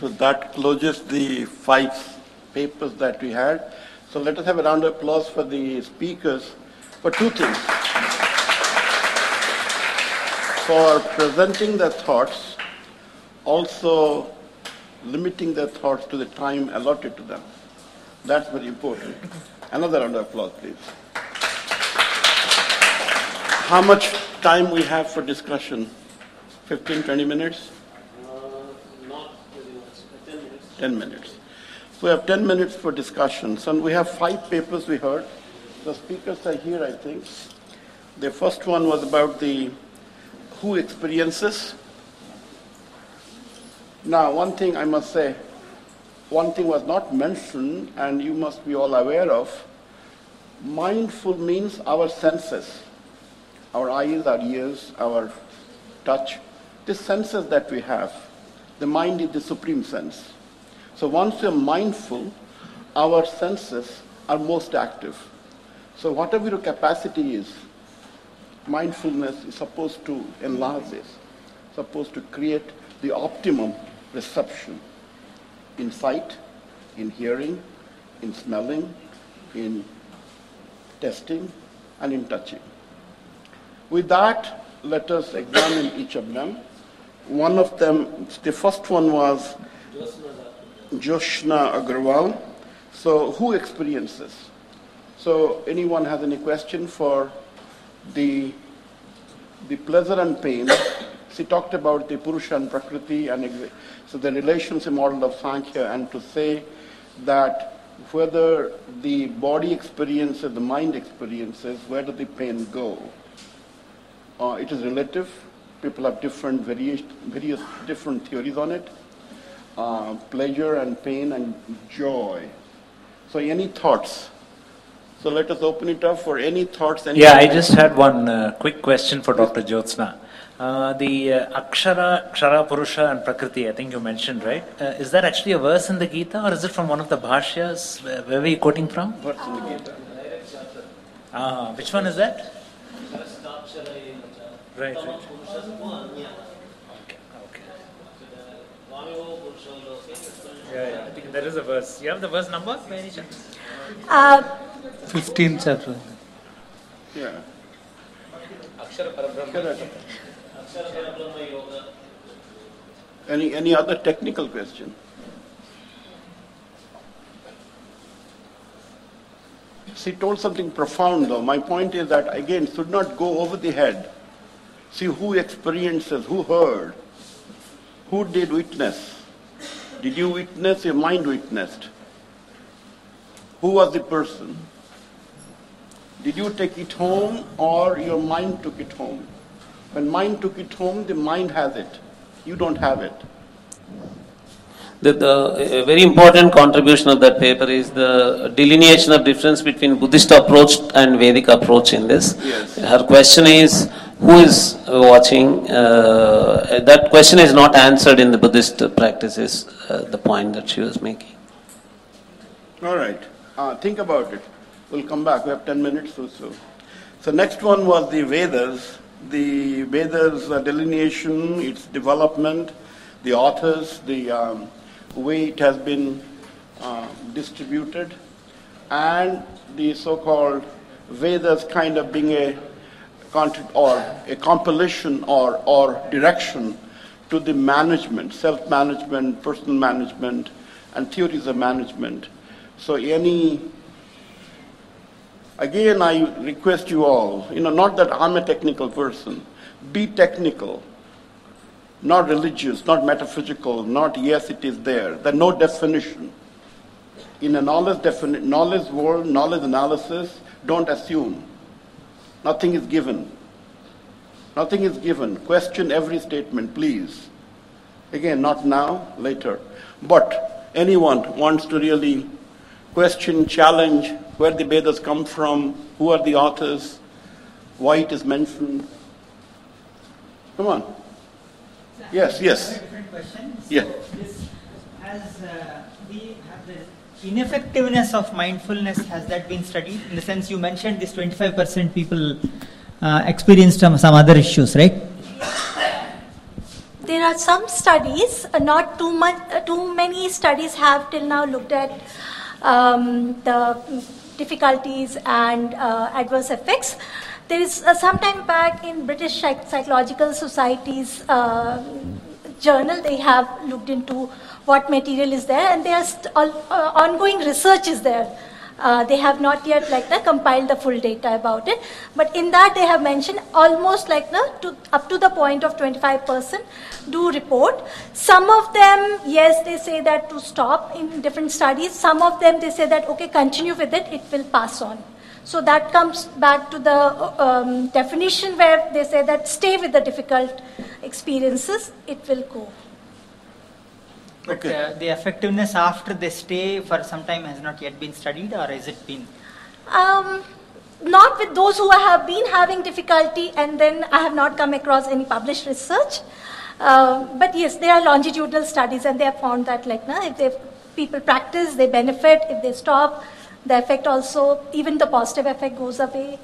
So that closes the five papers that we had. So let us have a round of applause for the speakers for two things. For presenting their thoughts, also limiting their thoughts to the time allotted to them. That's very important. Another round of applause, please. How much time we have for discussion? 15, 20 minutes? Not very much, 10 minutes. So we have 10 minutes for discussions, and we have five papers we heard. The speakers are here, I think. The first one was about the who experiences. Now, one thing I must say, one thing was not mentioned, and you must be all aware of. Mindful means our senses, our eyes, our ears, our touch, the senses that we have. The mind is the supreme sense. So once we're mindful, our senses are most active. So whatever your capacity is, mindfulness is supposed to enlarge this, supposed to create the optimum reception in sight, in hearing, in smelling, in testing, and in touching. With that, let us examine each of them. One of them, the first one was Jyotsna Agarwal. So, who experiences? So, anyone has any question for the the pleasure and pain? She talked about the Purusha and Prakriti and so the relationship model of Sankhya, and to say that whether the body experiences, the mind experiences, where does the pain go? Uh, it is relative. People have different various, various different theories on it. Uh, pleasure and pain and joy. So, any thoughts? So, let us open it up for any thoughts. Any Yeah, I just had one uh, quick question for Dr. Jyotsna. Uh, the uh, Akshara, Kshara, Purusha, and Prakriti, I think you mentioned, right? Uh, is that actually a verse in the Gita or is it from one of the Bhashyas? Where, where were you quoting from? Verse in the Gita. Uh, which one is that? Right, right. Okay, Okay, okay. Yeah, yeah, I think there is a verse. You have the verse number by any chance? Uh, 15 chapter. Yeah. Akshara Parabrahma. Correct. Any, any other technical question? She told something profound though. My point is that again, should not go over the head. See who experiences, who heard, who did witness. Did you witness? Your mind witnessed. Who was the person? Did you take it home or your mind took it home? When mind took it home, the mind has it. You don't have it. The, the a very important contribution of that paper is the delineation of difference between Buddhist approach and Vedic approach in this. Yes. Her question is, who is watching? Uh, that question is not answered in the Buddhist practices, uh, the point that she was making. All right. Uh, think about it. We'll come back. We have 10 minutes or so. So next one was the Vedas. The Vedas uh, delineation, its development, the authors, the um, way it has been uh, distributed, and the so-called Vedas kind of being a or a compilation or, or direction to the management, self-management, personal management, and theories of management. So any Again, I request you all, you know, not that I'm a technical person, be technical, not religious, not metaphysical, not yes, it is there. There's no definition. In a knowledge, defini- knowledge world, knowledge analysis, don't assume. Nothing is given. Nothing is given. Question every statement, please. Again, not now, later. But anyone wants to really question, challenge where the Vedas come from, who are the authors, why it is mentioned. Come on. Yes, yes. different question. Yeah. So this has uh, we have the ineffectiveness of mindfulness has that been studied in the sense you mentioned this 25% people uh, experienced some, some other issues right there are some studies, uh, not too much, uh, too many studies have till now looked at um, the difficulties and uh, adverse effects. There is uh, some time back in British Psychological Society's uh, journal, they have looked into what material is there, and there are st- uh, ongoing research is there. Uh, they have not yet like the, compiled the full data about it, but in that they have mentioned almost like the to, up to the point of 25% do report. Some of them, yes, they say that to stop in different studies. Some of them they say that okay, continue with it, it will pass on. So that comes back to the um, definition where they say that stay with the difficult experiences, it will go. But Okay. uh, the effectiveness after they stay for some time has not yet been studied, or has it been? Um, not with those who have been having difficulty, and then I have not come across any published research. Uh, but yes, there are longitudinal studies, and they have found that like na, if they, people practice, they benefit. If they stop, the effect also, even the positive effect goes away.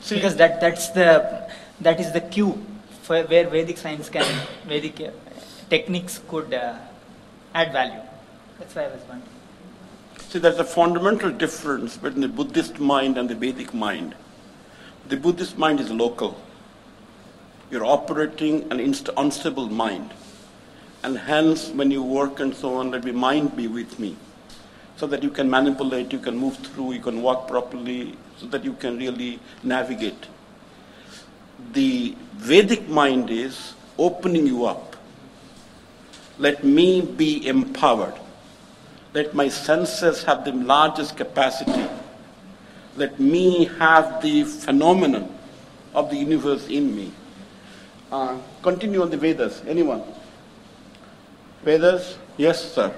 See, because that that's the that is the cue for where Vedic science can Vedic techniques could uh, add value. That's why I was wondering. See, there's a fundamental difference between the Buddhist mind and the Vedic mind. The Buddhist mind is local. You're operating an unstable mind. And hence, when you work and so on, let me mind be with me. So that you can manipulate, you can move through, you can walk properly, so that you can really navigate. The Vedic mind is opening you up. Let me be empowered. Let my senses have the largest capacity. Let me have the phenomenon of the universe in me. Uh, continue on the Vedas. Anyone? Vedas? Yes, sir.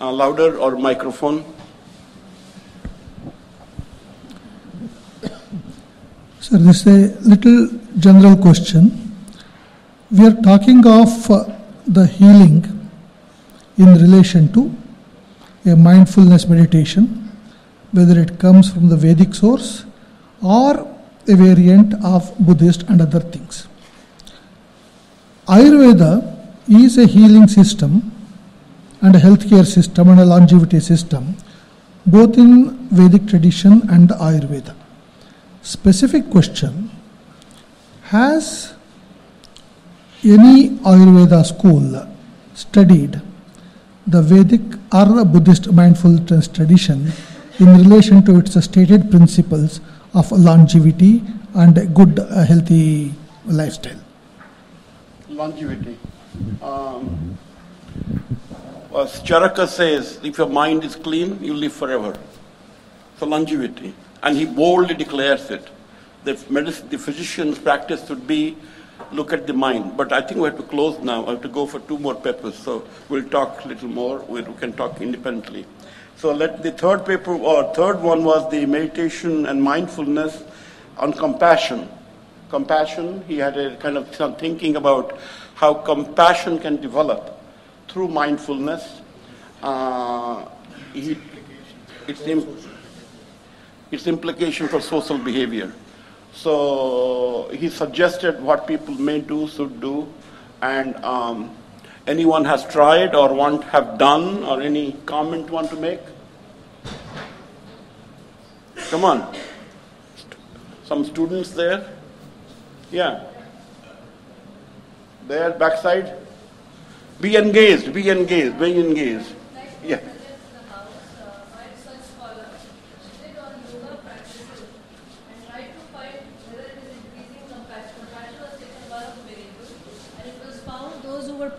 Uh, louder or microphone? Sir, this is a little general question. We are talking of uh, the healing in relation to a mindfulness meditation, whether it comes from the Vedic source or a variant of Buddhist and other things. Ayurveda is a healing system and a healthcare system and a longevity system, both in Vedic tradition and Ayurveda specific question Has any Ayurveda school studied the Vedic or Buddhist mindfulness tradition in relation to its stated principles of longevity and good, uh, healthy lifestyle? Longevity. Um, as Charaka says, if your mind is clean, you live forever. So longevity. And he boldly declares it. The, medic- the physician's practice would be look at the mind. But I think we have to close now. I have to go for two more papers. So we'll talk a little more. We can talk independently. So let the third paper or third one was the meditation and mindfulness on compassion. Compassion, he had a kind of some thinking about how compassion can develop through mindfulness. Uh, he, it's, im- its implication for social behavior. So he suggested what people may do, should do, and um, anyone has tried or want have done or any comment want to make? Come on. Some students there? Yeah. There, backside? Be engaged, be engaged, be engaged. Yeah.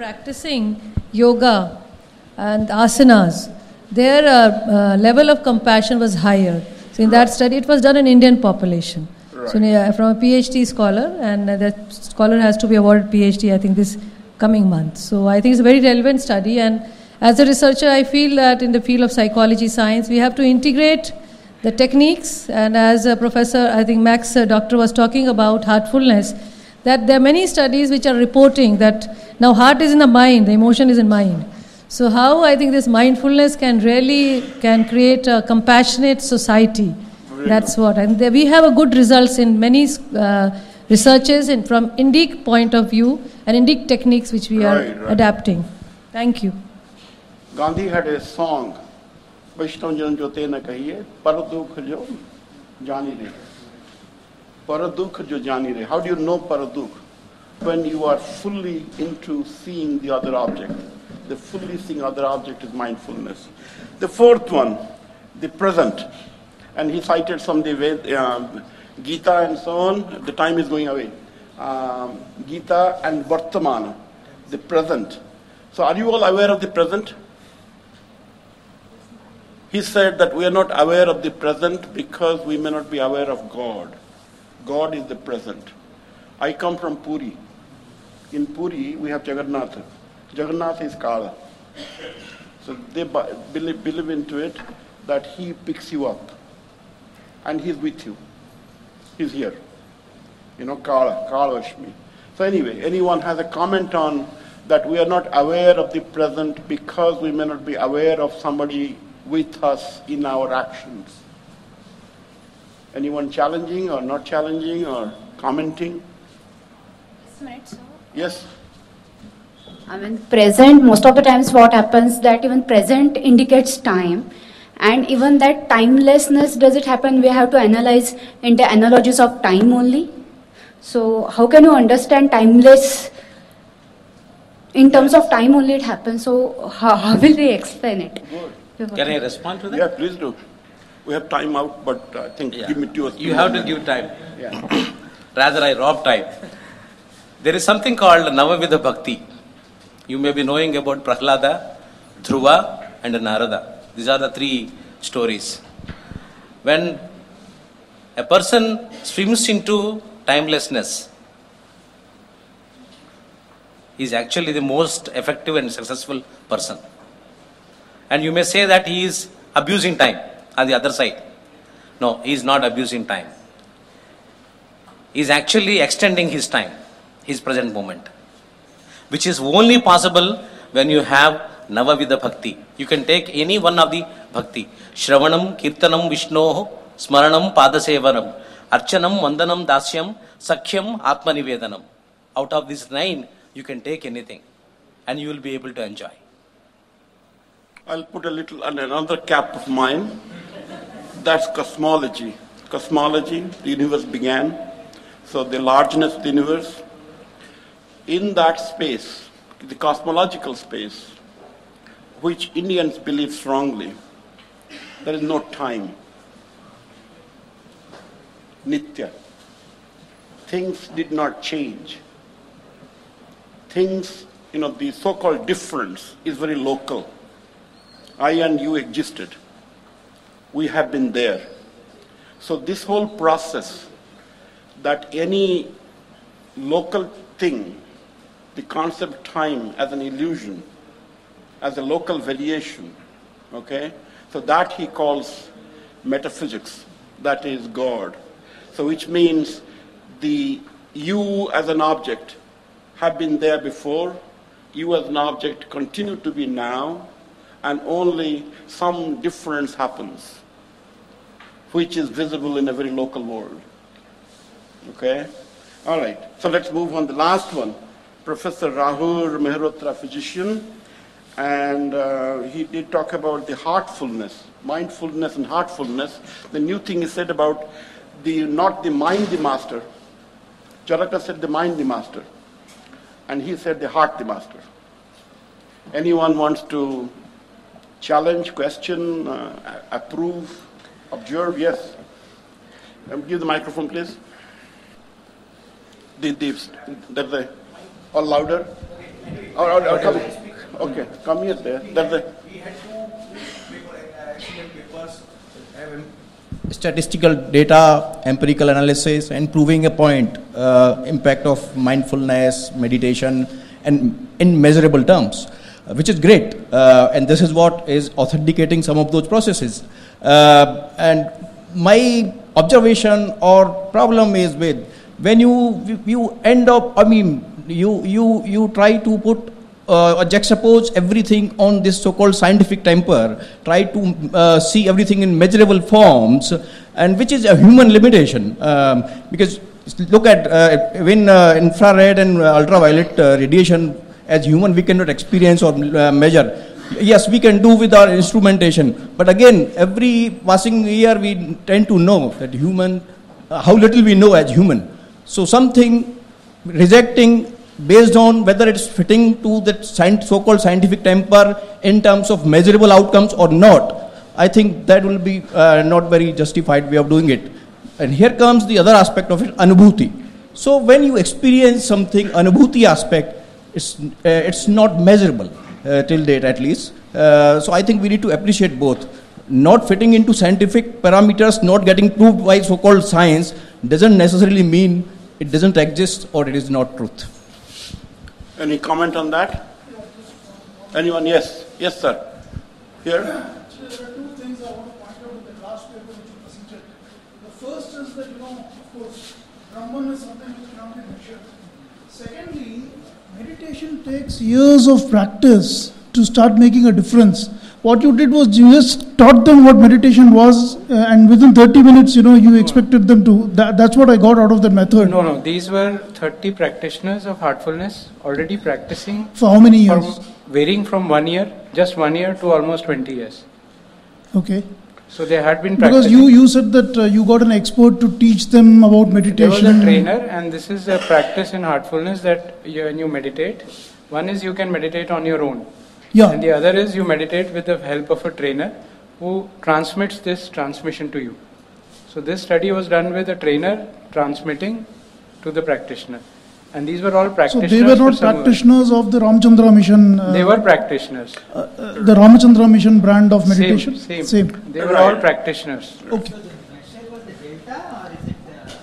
Practicing yoga and asanas, their uh, uh, level of compassion was higher. So in that study, it was done in Indian population. So uh, from a PhD scholar, and uh, that scholar has to be awarded PhD, I think, this coming month. So I think it's a very relevant study. And as a researcher, I feel that in the field of psychology science, we have to integrate the techniques. And as a professor, I think Max uh, doctor was talking about heartfulness, that there are many studies which are reporting that now heart is in the mind, the emotion is in mind. So how I think this mindfulness can really can create a compassionate society. That's what, and we have a good results in many uh, researches. And from Indic point of view, and Indic techniques which we are Right, right. adapting. Thank you. Gandhi had a song, Vaishnav Jan Jote na kahiye, par dukh jo jani re. Par dukh jo jani re. How do you know par dukh? When you are fully into seeing the other object. The fully seeing other object is mindfulness. The fourth one, the present. And he cited some the Ved, um, Gita and so on. The time is going away. Um, Gita and Vartamana, the present. So are you all aware of the present? He said that we are not aware of the present because we may not be aware of God. God is the present. I come from Puri. In Puri, we have Jagannath. Jagannath is Kala. So they believe, believe into it that he picks you up and he's with you. He's here. You know, Kala, Kala. So anyway, anyone has a comment on that we are not aware of the present because we may not be aware of somebody with us in our actions. Anyone challenging or not challenging or commenting? Yes? I mean, present, most of the times what happens that even present indicates time. And even that timelessness, does it happen, we have to analyze in the analogies of time only? So how can you understand timeless? In terms of time only it happens, so how, how will we explain it? Can I respond to that? Yeah, please do. We have time out, but I think Yeah. give me two or three You have to give time. Yeah. Rather, I rob time. There is something called Navavidha Bhakti. You may be knowing about Prahlada, Dhruva, and Narada. These are the three stories. When a person swims into timelessness, he is actually the most effective and successful person. And you may say that he is abusing time on the other side. No, he is not abusing time. He is actually extending his time, his present moment, which is only possible when you have Navavidha Bhakti. You can take any one of the Bhakti. Shravanam, Kirtanam, Vishnoho, Smaranam, Padasevanam, Archanam, Vandanam, Dasyam, Sakhyam, Atmanivedanam. Out of these nine, you can take anything and you will be able to enjoy. I'll put a little on another cap of mine. That's cosmology. Cosmology, the universe began. So the largeness of the universe. In that space, the cosmological space, which Indians believe strongly, there is no time. Nitya. Things did not change. Things, you know, the so-called difference is very local. I and you existed. We have been there. So this whole process that any local thing, the concept time as an illusion, as a local variation, okay? So that he calls metaphysics, that is God. So which means the you as an object have been there before, you as an object continue to be now, and only some difference happens, which is visible in a very local world. Okay? All right. So let's move on. The last one, Professor Rahul Mehrotra, physician, and uh, he did talk about the heartfulness, mindfulness and heartfulness. The new thing is said about the not the mind the master. Charaka said the mind the master, and he said the heart the master. Anyone wants to challenge, question, uh, approve, observe? Yes. Um, give the microphone, please. The, the, there's a, or louder? Or, or, or come, okay, come here there. There's a, statistical data, empirical analysis, and proving a point, uh, impact of mindfulness, meditation, and in measurable terms, uh, which is great. Uh, and this is what is authenticating some of those processes. Uh, and my observation or problem is with when you you end up, I mean, you you you try to put uh, juxtapose everything on this so-called scientific temper, try to uh, see everything in measurable forms, and which is a human limitation. Um, because look at uh, even uh, infrared and uh, ultraviolet uh, radiation as human we cannot experience or uh, measure. Yes, we can do with our instrumentation, but again, every passing year we tend to know that human, how little we know as human. So something rejecting based on whether it's fitting to the so-called scientific temper in terms of measurable outcomes or not, I think that will be uh, not very justified way of doing it. And here comes the other aspect of it, anubhuti. So when you experience something, anubhuti aspect, it's, uh, it's not measurable uh, till date at least. Uh, so I think we need to appreciate both. Not fitting into scientific parameters, not getting proved by so-called science, doesn't necessarily mean it doesn't exist or it is not truth. Any comment on that? Anyone? Yes. Yes, sir. Here? There are two things I want to point out in the last paper which you presented. The first is that, you know, of course, is. Secondly, meditation takes years of practice to start making a difference. What you did was you just taught them what meditation was, uh, and within 30 minutes, you know, you expected them to. That, that's what I got out of that method. No, no, these were 30 practitioners of heartfulness already practicing. For how many years? From, varying from one year, just one year, to almost 20 years. Okay. So they had been Because you, you said that uh, you got an expert to teach them about There meditation. was a trainer, and this is a practice in heartfulness that you, when you meditate, one is you can meditate on your own. Yeah. And the other is you meditate with the help of a trainer who transmits this transmission to you. So this study was done with a trainer transmitting to the practitioner. And these were all practitioners. So practitioners. they were not practitioners of the Ramchandra mission. Uh, They were practitioners. uh, the Ramchandra mission brand of meditation. Same, same. They were Right. all practitioners. Okay.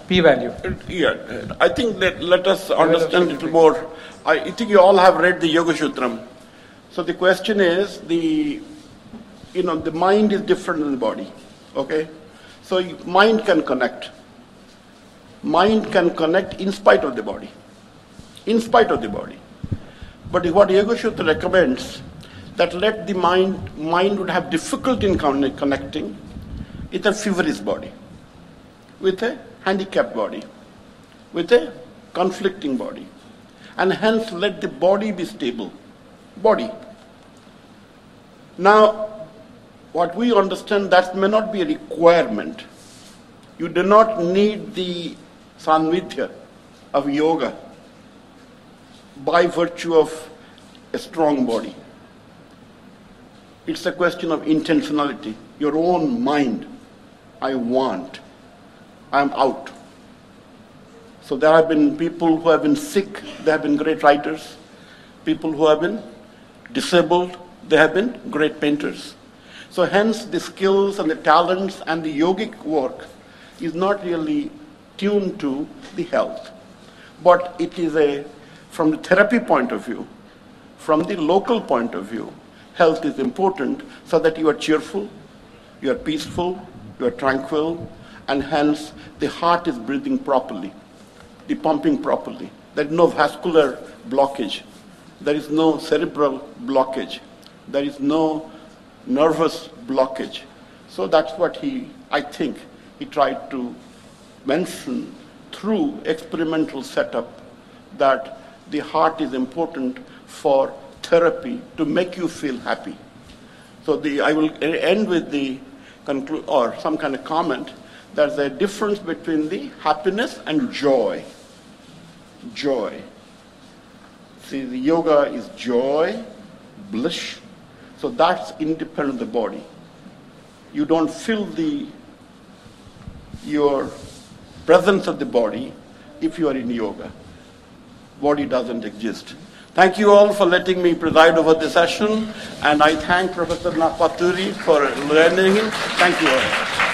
P value. Yeah, I think that let us understand a little more. I think you all have read the Yoga Sutram. So the question is the, you know, the mind is different than the body. Okay, so mind can connect. Mind can connect in spite of the body, in spite of the body. But what Yoga recommends that let the mind mind would have difficulty in connecting with a feverish body with a handicapped body, with a conflicting body. And hence let the body be stable. Body. Now, what we understand that may not be a requirement. You do not need the sanvidya of yoga by virtue of a strong body. It's a question of intentionality, your own mind. I want. I'm out. So there have been people who have been sick, there have been great writers. People who have been disabled, they have been great painters. So hence the skills and the talents and the yogic work is not really tuned to the health. But it is a, from the therapy point of view, from the local point of view, health is important so that you are cheerful, you are peaceful, you are tranquil, and hence the heart is breathing properly, the pumping properly. There is no vascular blockage, there is no cerebral blockage, there is no nervous blockage. So that's what he, I think, he tried to mention through experimental setup that the heart is important for therapy to make you feel happy. So the, I will end with the conclude or some kind of comment. There's a difference between the happiness and joy. Joy. See, the yoga is joy, bliss. So that's independent of the body. You don't feel the your presence of the body if you are in yoga. Body doesn't exist. Thank you all for letting me preside over the session, and I thank Professor Napaturi for learning. Thank you all.